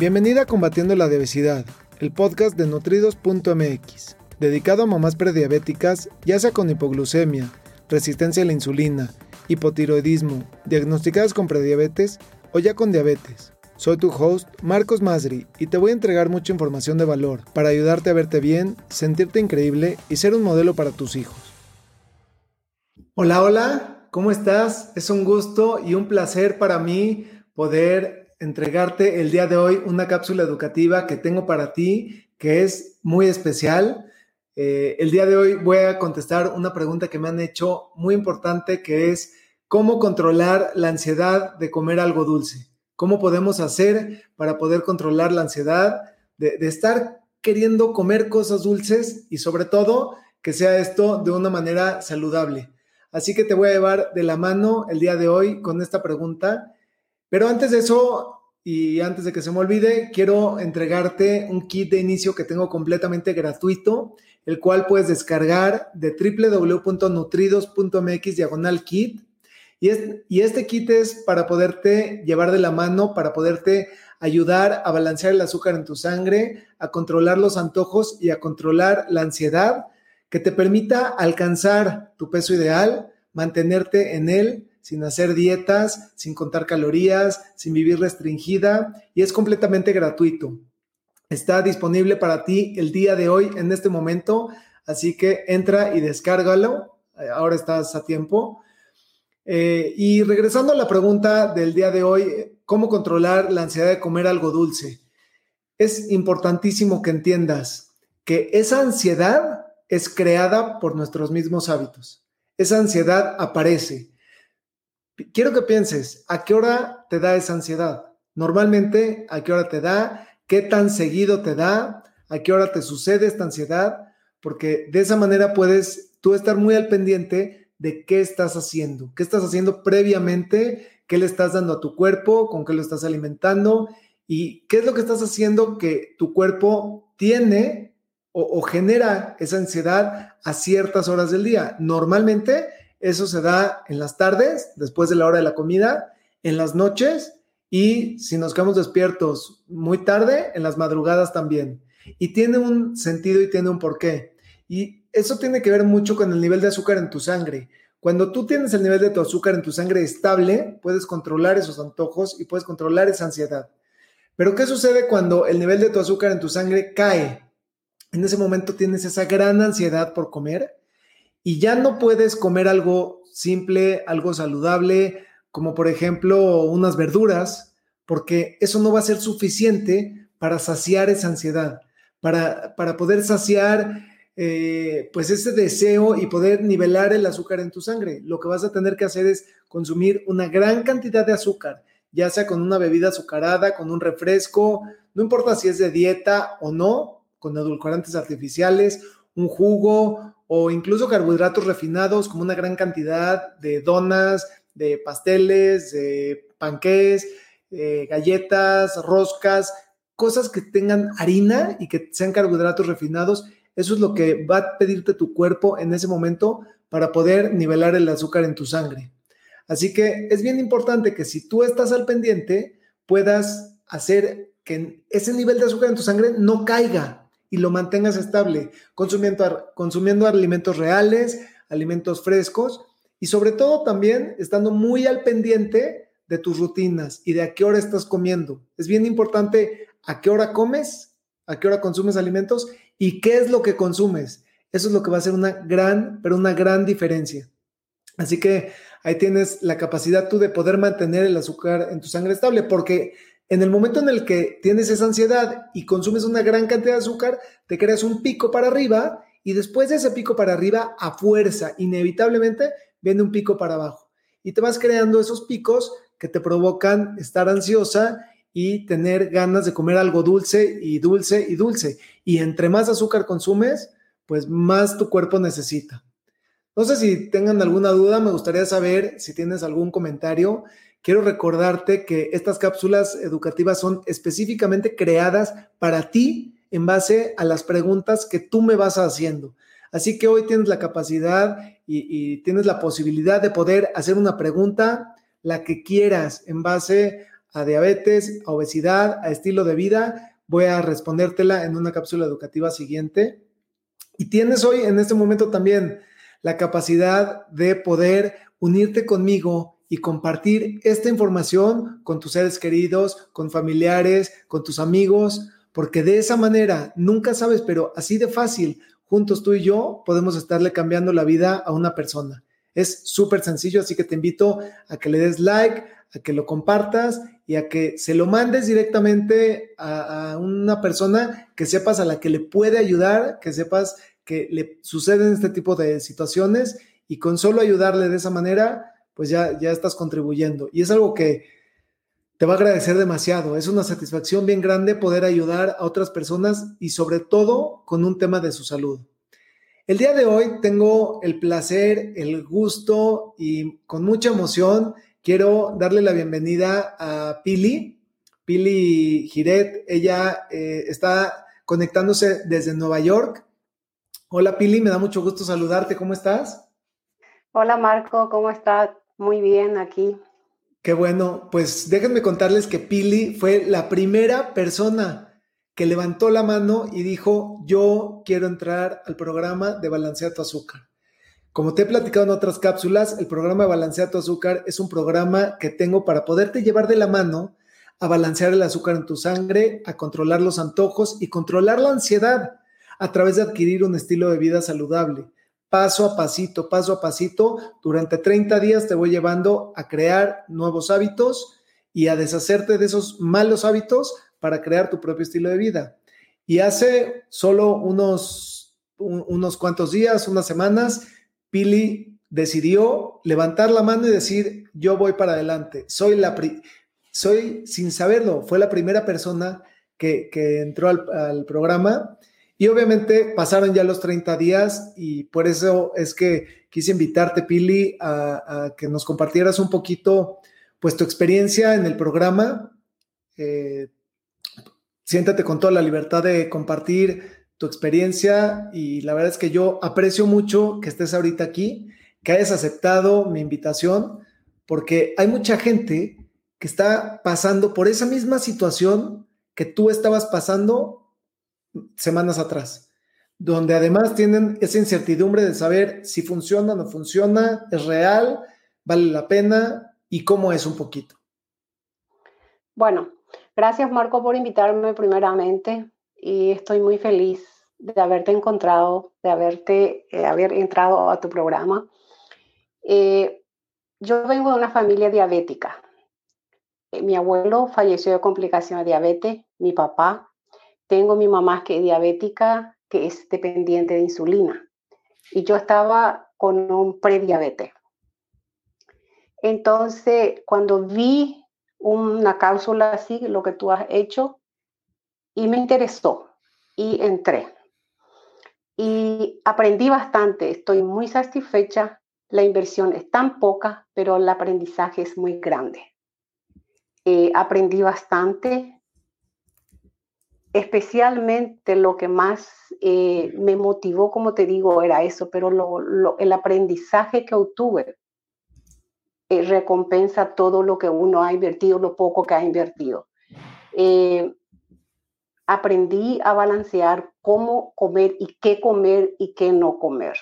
Bienvenida a Combatiendo la Obesidad, el podcast de nutridos.mx, dedicado a mamás prediabéticas, ya sea con hipoglucemia, resistencia a la insulina, hipotiroidismo, diagnosticadas con prediabetes o ya con diabetes. Soy tu host, Marcos Masri, y te voy a entregar mucha información de valor para ayudarte a verte bien, sentirte increíble y ser un modelo para tus hijos. Hola, hola, ¿cómo estás? Es un gusto y un placer para mí poder entregarte el día de hoy una cápsula educativa que tengo para ti, que es muy especial. Eh, el día de hoy voy a contestar una pregunta que me han hecho muy importante, que es cómo controlar la ansiedad de comer algo dulce. ¿Cómo podemos hacer para poder controlar la ansiedad de, de estar queriendo comer cosas dulces y sobre todo que sea esto de una manera saludable? Así que te voy a llevar de la mano el día de hoy con esta pregunta pero antes de eso, y antes de que se me olvide, quiero entregarte un kit de inicio que tengo completamente gratuito, el cual puedes descargar de www.nutridos.mx diagonal kit. Y, y este kit es para poderte llevar de la mano, para poderte ayudar a balancear el azúcar en tu sangre, a controlar los antojos y a controlar la ansiedad, que te permita alcanzar tu peso ideal, mantenerte en él sin hacer dietas, sin contar calorías, sin vivir restringida y es completamente gratuito. Está disponible para ti el día de hoy, en este momento, así que entra y descárgalo. Eh, ahora estás a tiempo. Eh, y regresando a la pregunta del día de hoy, ¿cómo controlar la ansiedad de comer algo dulce? Es importantísimo que entiendas que esa ansiedad es creada por nuestros mismos hábitos. Esa ansiedad aparece quiero que pienses, ¿a qué hora te da esa ansiedad? Normalmente, ¿a qué hora te da? ¿Qué tan seguido te da? ¿A qué hora te sucede esta ansiedad? Porque de esa manera puedes tú estar muy al pendiente de qué estás haciendo, qué estás haciendo previamente, qué le estás dando a tu cuerpo, con qué lo estás alimentando y qué es lo que estás haciendo que tu cuerpo tiene o, o genera esa ansiedad a ciertas horas del día. Normalmente eso se da en las tardes, después de la hora de la comida, en las noches y si nos quedamos despiertos muy tarde, en las madrugadas también. Y tiene un sentido y tiene un porqué. Y eso tiene que ver mucho con el nivel de azúcar en tu sangre. Cuando tú tienes el nivel de tu azúcar en tu sangre estable, puedes controlar esos antojos y puedes controlar esa ansiedad. Pero ¿qué sucede cuando el nivel de tu azúcar en tu sangre cae? En ese momento tienes esa gran ansiedad por comer y ya no puedes comer algo simple, algo saludable, como por ejemplo unas verduras, porque eso no va a ser suficiente para saciar esa ansiedad, para, para poder saciar eh, pues ese deseo y poder nivelar el azúcar en tu sangre. Lo que vas a tener que hacer es consumir una gran cantidad de azúcar, ya sea con una bebida azucarada, con un refresco, no importa si es de dieta o no, con edulcorantes artificiales, un jugo o incluso carbohidratos refinados como una gran cantidad de donas, de pasteles, de panqués, eh, galletas, roscas, cosas que tengan harina y que sean carbohidratos refinados. Eso es lo que va a pedirte tu cuerpo en ese momento para poder nivelar el azúcar en tu sangre. Así que es bien importante que si tú estás al pendiente, puedas hacer que ese nivel de azúcar en tu sangre no caiga, y lo mantengas estable, consumiendo, consumiendo alimentos reales, alimentos frescos y sobre todo también estando muy al pendiente de tus rutinas y de a qué hora estás comiendo. Es bien importante a qué hora comes, a qué hora consumes alimentos y qué es lo que consumes. Eso es lo que va a ser una gran, pero una gran diferencia. Así que ahí tienes la capacidad tú de poder mantener el azúcar en tu sangre estable, porque en el momento en el que tienes esa ansiedad y consumes una gran cantidad de azúcar, te creas un pico para arriba y después de ese pico para arriba, a fuerza, inevitablemente, viene un pico para abajo. Y te vas creando esos picos que te provocan estar ansiosa y tener ganas de comer algo dulce y dulce y dulce. Y entre más azúcar consumes, pues más tu cuerpo necesita. No sé si tengan alguna duda, me gustaría saber si tienes algún comentario quiero recordarte que estas cápsulas educativas son específicamente creadas para ti en base a las preguntas que tú me vas haciendo. Así que hoy tienes la capacidad y, tienes la posibilidad de poder hacer una pregunta, la que quieras, en base a diabetes, a obesidad, a estilo de vida, voy a respondértela en una cápsula educativa siguiente. Y tienes hoy en este momento también la capacidad de poder unirte conmigo y compartir esta información con tus seres queridos, con familiares, con tus amigos, porque de esa manera, nunca sabes, pero así de fácil, juntos tú y yo podemos estarle cambiando la vida a una persona. Es súper sencillo, así que te invito a que le des like, a que lo compartas y a que se lo mandes directamente a, una persona que sepas a la que le puede ayudar, que sepas que le suceden este tipo de situaciones y con solo ayudarle de esa manera, pues ya, ya estás contribuyendo. Y es algo que te va a agradecer demasiado. Es una satisfacción bien grande poder ayudar a otras personas y sobre todo con un tema de su salud. El día de hoy tengo el placer, el gusto y con mucha emoción quiero darle la bienvenida a Pili, Pili Giret. Ella eh, está conectándose desde Nueva York. Hola Pili, me da mucho gusto saludarte. ¿Cómo estás? Hola Marco, ¿cómo estás? Muy bien aquí. Qué bueno, pues déjenme contarles que Pili fue la primera persona que levantó la mano y dijo, yo quiero entrar al programa de Balancea tu Azúcar. Como te he platicado en otras cápsulas, el programa de Balancea tu Azúcar es un programa que tengo para poderte llevar de la mano a balancear el azúcar en tu sangre, a controlar los antojos y controlar la ansiedad a través de adquirir un estilo de vida saludable paso a pasito, paso a pasito, durante 30 días te voy llevando a crear nuevos hábitos y a deshacerte de esos malos hábitos para crear tu propio estilo de vida. Y hace solo unos, unos cuantos días, unas semanas, Pili decidió levantar la mano y decir, yo voy para adelante. Soy la, soy, sin saberlo, fue la primera persona que, que entró al, al programa y obviamente pasaron ya los 30 días y por eso es que quise invitarte, Pili, a, que nos compartieras un poquito, pues, tu experiencia en el programa. Eh, siéntate con toda la libertad de compartir tu experiencia y la verdad es que yo aprecio mucho que estés ahorita aquí, que hayas aceptado mi invitación, porque hay mucha gente que está pasando por esa misma situación que tú estabas pasando semanas atrás, donde además tienen esa incertidumbre de saber si funciona o no funciona, es real, vale la pena y cómo es un poquito. Bueno, gracias Marco por invitarme primeramente y estoy muy feliz de haberte encontrado, de haberte, eh, haber entrado a tu programa. Eh, yo vengo de una familia diabética. Eh, mi abuelo falleció de complicación de diabetes, mi papá tengo mi mamá que es diabética, que es dependiente de insulina. Y yo estaba con un prediabetes. Entonces, cuando vi una cápsula así, lo que tú has hecho, y me interesó y entré. Y aprendí bastante, estoy muy satisfecha. La inversión es tan poca, pero el aprendizaje es muy grande. Eh, aprendí bastante, especialmente lo que más eh, me motivó, como te digo, era eso, pero el aprendizaje que obtuve eh, recompensa todo lo que uno ha invertido, lo poco que ha invertido. Eh, aprendí a balancear cómo comer y qué comer y qué no comer.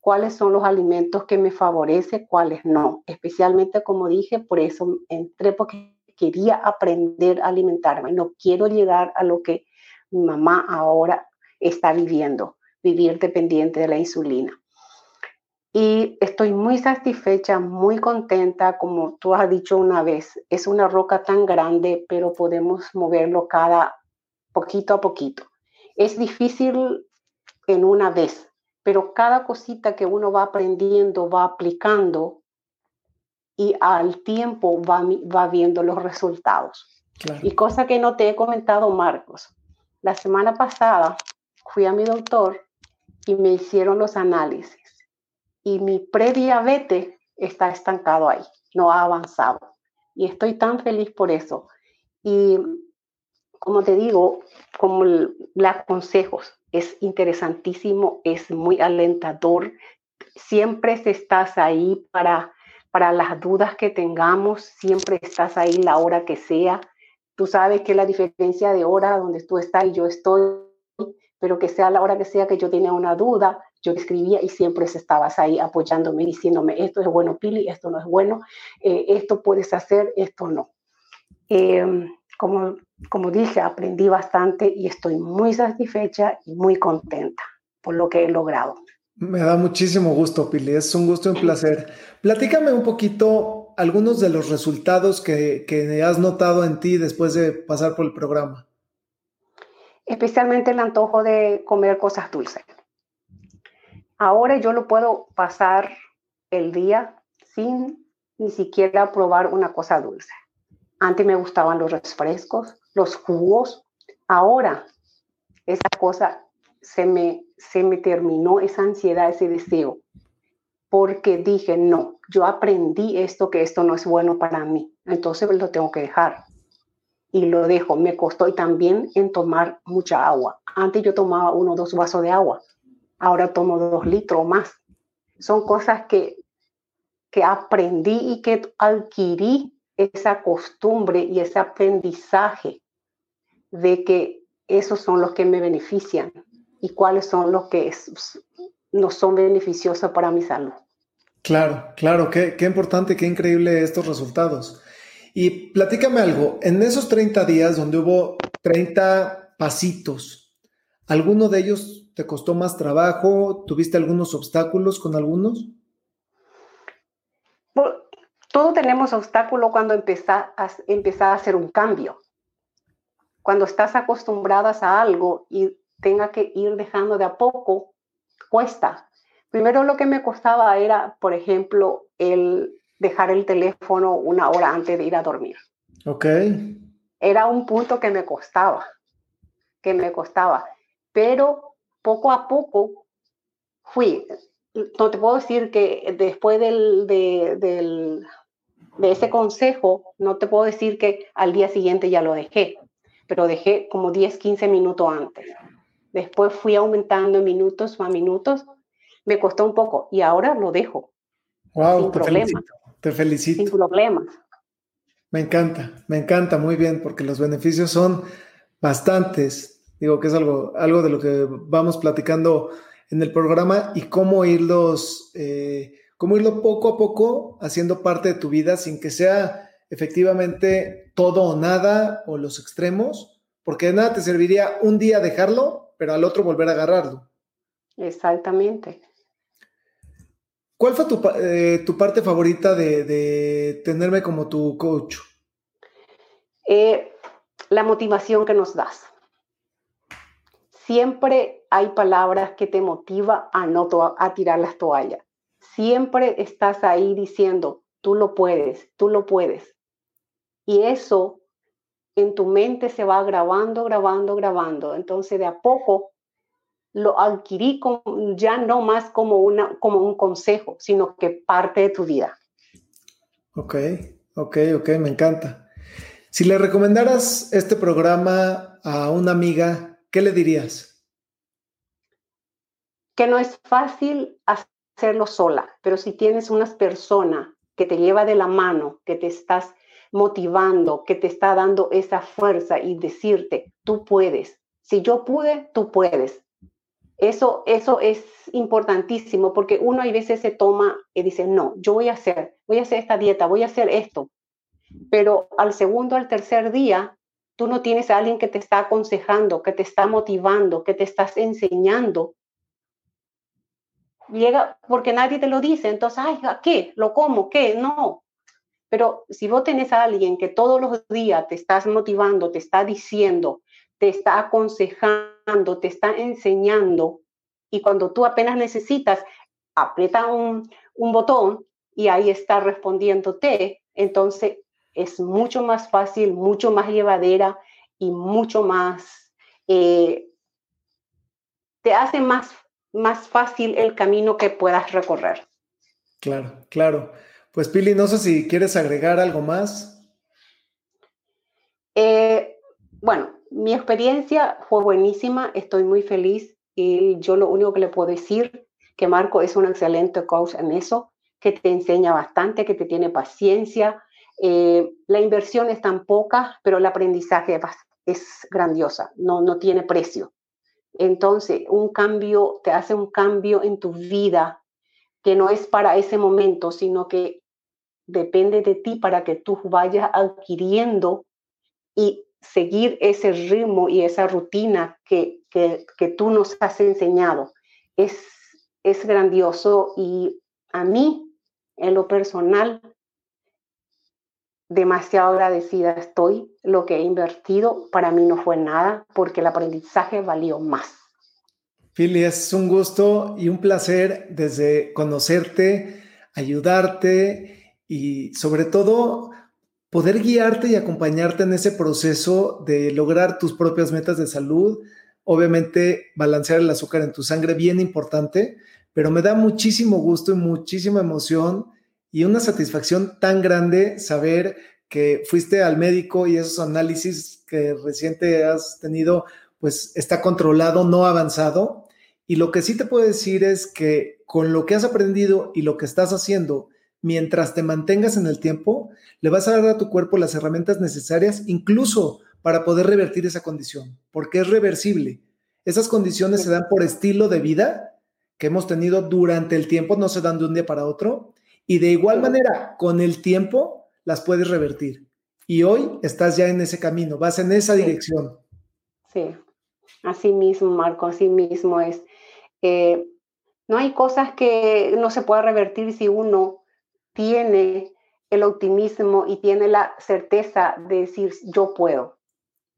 Cuáles son los alimentos que me favorecen, cuáles no. Especialmente, como dije, por eso entré porque quería aprender a alimentarme. No quiero llegar a lo que mi mamá ahora está viviendo, vivir dependiente de la insulina. Y estoy muy satisfecha, muy contenta, como tú has dicho una vez, es una roca tan grande, pero podemos moverlo cada poquito a poquito. Es difícil en una vez, pero cada cosita que uno va aprendiendo, va aplicando y al tiempo va, va viendo los resultados. Y cosa que no te he comentado, Marcos, la semana pasada fui a mi doctor y me hicieron los análisis y mi prediabetes está estancado ahí, no ha avanzado. Y estoy tan feliz por eso. Y como te digo, como los consejos, es interesantísimo, es muy alentador. Siempre estás ahí para, para las dudas que tengamos, siempre estás ahí la hora que sea. Tú sabes que la diferencia de hora donde tú estás y yo estoy, pero que sea la hora que sea que yo tenía una duda, yo escribía y siempre estabas ahí apoyándome, diciéndome, esto es bueno, Pili, esto no es bueno, eh, esto puedes hacer, esto no. Em, como, como dije, aprendí bastante y estoy muy satisfecha y muy contenta por lo que he logrado. Me da muchísimo gusto, Pili. Es un gusto y un placer. Platícame un poquito algunos de los resultados que, que has notado en ti después de pasar por el programa. Especialmente el antojo de comer cosas dulces. Ahora yo lo puedo pasar el día sin ni siquiera probar una cosa dulce. Antes me gustaban los refrescos, los jugos. Ahora esa cosa se me, se me terminó, esa ansiedad, ese deseo, porque dije, no, yo aprendí esto, que esto no es bueno para mí, entonces lo tengo que dejar. Y lo dejo, me costó y también en tomar mucha agua. Antes yo tomaba uno o dos vasos de agua, ahora tomo dos litros más. Son cosas que, que aprendí y que adquirí esa costumbre y ese aprendizaje de que esos son los que me benefician y cuáles son los que no son beneficiosos para mi salud. Claro, claro, qué, qué importante, qué increíble estos resultados. Y platícame algo, en esos 30 días donde hubo 30 pasitos, ¿alguno de ellos te costó más trabajo? ¿Tuviste algunos obstáculos con algunos? Todos tenemos obstáculos cuando empezás a, a hacer un cambio. Cuando estás acostumbradas a algo y tenga que ir dejando de a poco, cuesta. Primero lo que me costaba era, por ejemplo, el dejar el teléfono una hora antes de ir a dormir. Ok. Era un punto que me costaba, que me costaba. Pero poco a poco fui. No te puedo decir que después del, del, de ese consejo, no te puedo decir que al día siguiente ya lo dejé, pero dejé como 10, 15 minutos antes. Después fui aumentando minutos a minutos. Me costó un poco y ahora lo dejo. Wow, sin te problemas. Felicito, te felicito. Sin problemas. Me encanta, me encanta muy bien porque los beneficios son bastantes. Digo que es algo, algo de lo que vamos platicando en el programa y cómo irlos eh, cómo irlo poco a poco haciendo parte de tu vida sin que sea efectivamente todo o nada o los extremos, porque de nada te serviría un día dejarlo, pero al otro volver a agarrarlo. Exactamente. ¿Cuál fue tu, eh, parte favorita de, tenerme como tu coach? Eh, la motivación que nos das. Siempre hay palabras que te motiva a no a tirar las toallas siempre estás ahí diciendo, tú lo puedes, tú lo puedes. Y eso en tu mente se va grabando, grabando, grabando. Entonces de a poco lo adquirí ya no más como, una, como un consejo, sino que parte de tu vida. Ok, ok, ok, me encanta. Si le recomendaras este programa a una amiga, ¿qué le dirías? Que no es fácil hacer hacerlo sola, pero si tienes una persona que te lleva de la mano, que te estás motivando, que te está dando esa fuerza y decirte, tú puedes. Si yo pude, tú puedes. Eso, eso es importantísimo porque uno a veces se toma y dice, no, yo voy a hacer, voy a hacer esta dieta, voy a hacer esto. Pero al segundo, al tercer día, tú no tienes a alguien que te está aconsejando, que te está motivando, que te estás enseñando llega porque nadie te lo dice, entonces, ay, ¿qué? ¿Lo como? ¿Qué? No. Pero si vos tenés a alguien que todos los días te estás motivando, te está diciendo, te está aconsejando, te está enseñando, y cuando tú apenas necesitas, aprieta un, botón y ahí está respondiéndote, entonces es mucho más fácil, mucho más llevadera y mucho más, eh, te hace más más fácil el camino que puedas recorrer. Claro, claro. Pues Pili, no sé si quieres agregar algo más. Eh, bueno, mi experiencia fue buenísima, estoy muy feliz y yo lo único que le puedo decir que Marco es un excelente coach en eso, que te enseña bastante, que te tiene paciencia. Eh, la inversión es tan poca, pero el aprendizaje es grandiosa, no, no tiene precio. Entonces, un cambio, te hace un cambio en tu vida que no es para ese momento, sino que depende de ti para que tú vayas adquiriendo y seguir ese ritmo y esa rutina que, que, tú nos has enseñado. Es, es grandioso y a mí, en lo personal, demasiado agradecida estoy. Lo que he invertido para mí no fue nada porque el aprendizaje valió más. Fili, es un gusto y un placer desde conocerte, ayudarte y sobre todo poder guiarte y acompañarte en ese proceso de lograr tus propias metas de salud. Obviamente, balancear el azúcar en tu sangre, bien importante, pero me da muchísimo gusto y muchísima emoción y una satisfacción tan grande saber que fuiste al médico y esos análisis que reciente has tenido, pues está controlado, no avanzado. Y lo que sí te puedo decir es que con lo que has aprendido y lo que estás haciendo, mientras te mantengas en el tiempo, le vas a dar a tu cuerpo las herramientas necesarias, incluso para poder revertir esa condición, porque es reversible. Esas condiciones se dan por estilo de vida que hemos tenido durante el tiempo, no se dan de un día para otro, y de igual manera, con el tiempo, las puedes revertir. Y hoy estás ya en ese camino, vas en esa dirección. Sí, así mismo, Marco, así mismo es. Eh, no hay cosas que no se pueda revertir si uno tiene el optimismo y tiene la certeza de decir yo puedo.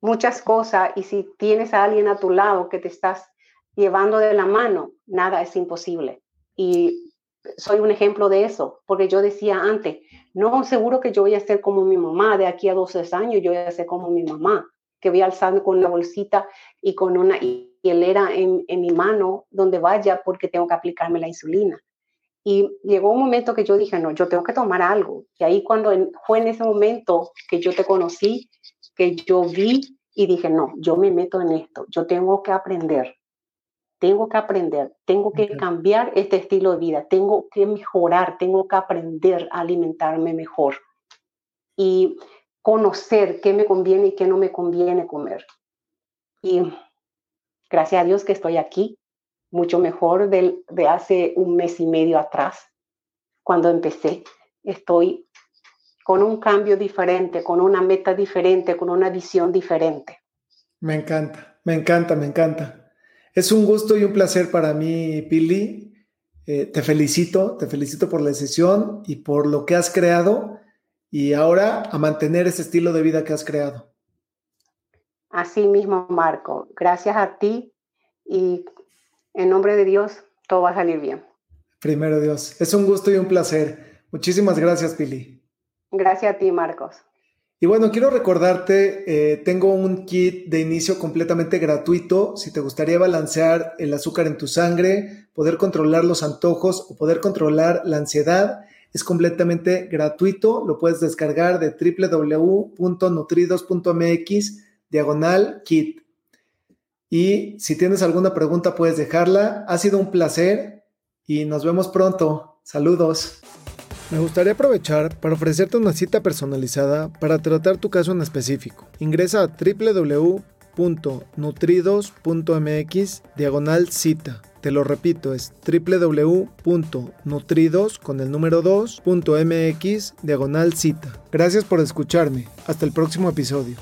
Muchas cosas y si tienes a alguien a tu lado que te estás llevando de la mano, nada es imposible. Y soy un ejemplo de eso, porque yo decía antes, no, seguro que yo voy a ser como mi mamá, de aquí a 12 años yo voy a ser como mi mamá, que voy alzando con una bolsita y con una hielera en, en mi mano donde vaya porque tengo que aplicarme la insulina. Y llegó un momento que yo dije, no, yo tengo que tomar algo. Y ahí cuando fue en ese momento que yo te conocí, que yo vi y dije, no, yo me meto en esto, yo tengo que aprender, tengo que aprender, tengo que cambiar este estilo de vida, tengo que mejorar, tengo que aprender a alimentarme mejor y conocer qué me conviene y qué no me conviene comer. Y gracias a Dios que estoy aquí, mucho mejor del, de hace un mes y medio atrás, cuando empecé. Estoy con un cambio diferente, con una meta diferente, con una visión diferente. Me encanta, me encanta, me encanta. Es un gusto y un placer para mí, Pili. Eh, te felicito, te felicito por la sesión y por lo que has creado y ahora a mantener ese estilo de vida que has creado. Así mismo, Marco. Gracias a ti y en nombre de Dios, todo va a salir bien. Primero Dios. Es un gusto y un placer. Muchísimas gracias, Pili. Gracias a ti, Marcos. Y bueno, quiero recordarte, eh, tengo un kit de inicio completamente gratuito. Si te gustaría balancear el azúcar en tu sangre, poder controlar los antojos o poder controlar la ansiedad, es completamente gratuito. Lo puedes descargar de www.nutridos.mx diagonal kit. Y si tienes alguna pregunta, puedes dejarla. Ha sido un placer y nos vemos pronto. Saludos. Me gustaría aprovechar para ofrecerte una cita personalizada para tratar tu caso en específico. Ingresa a www.nutridos.mx diagonal cita. Te lo repito, es www.nutridos con el número 2.mx diagonal cita. Gracias por escucharme. Hasta el próximo episodio.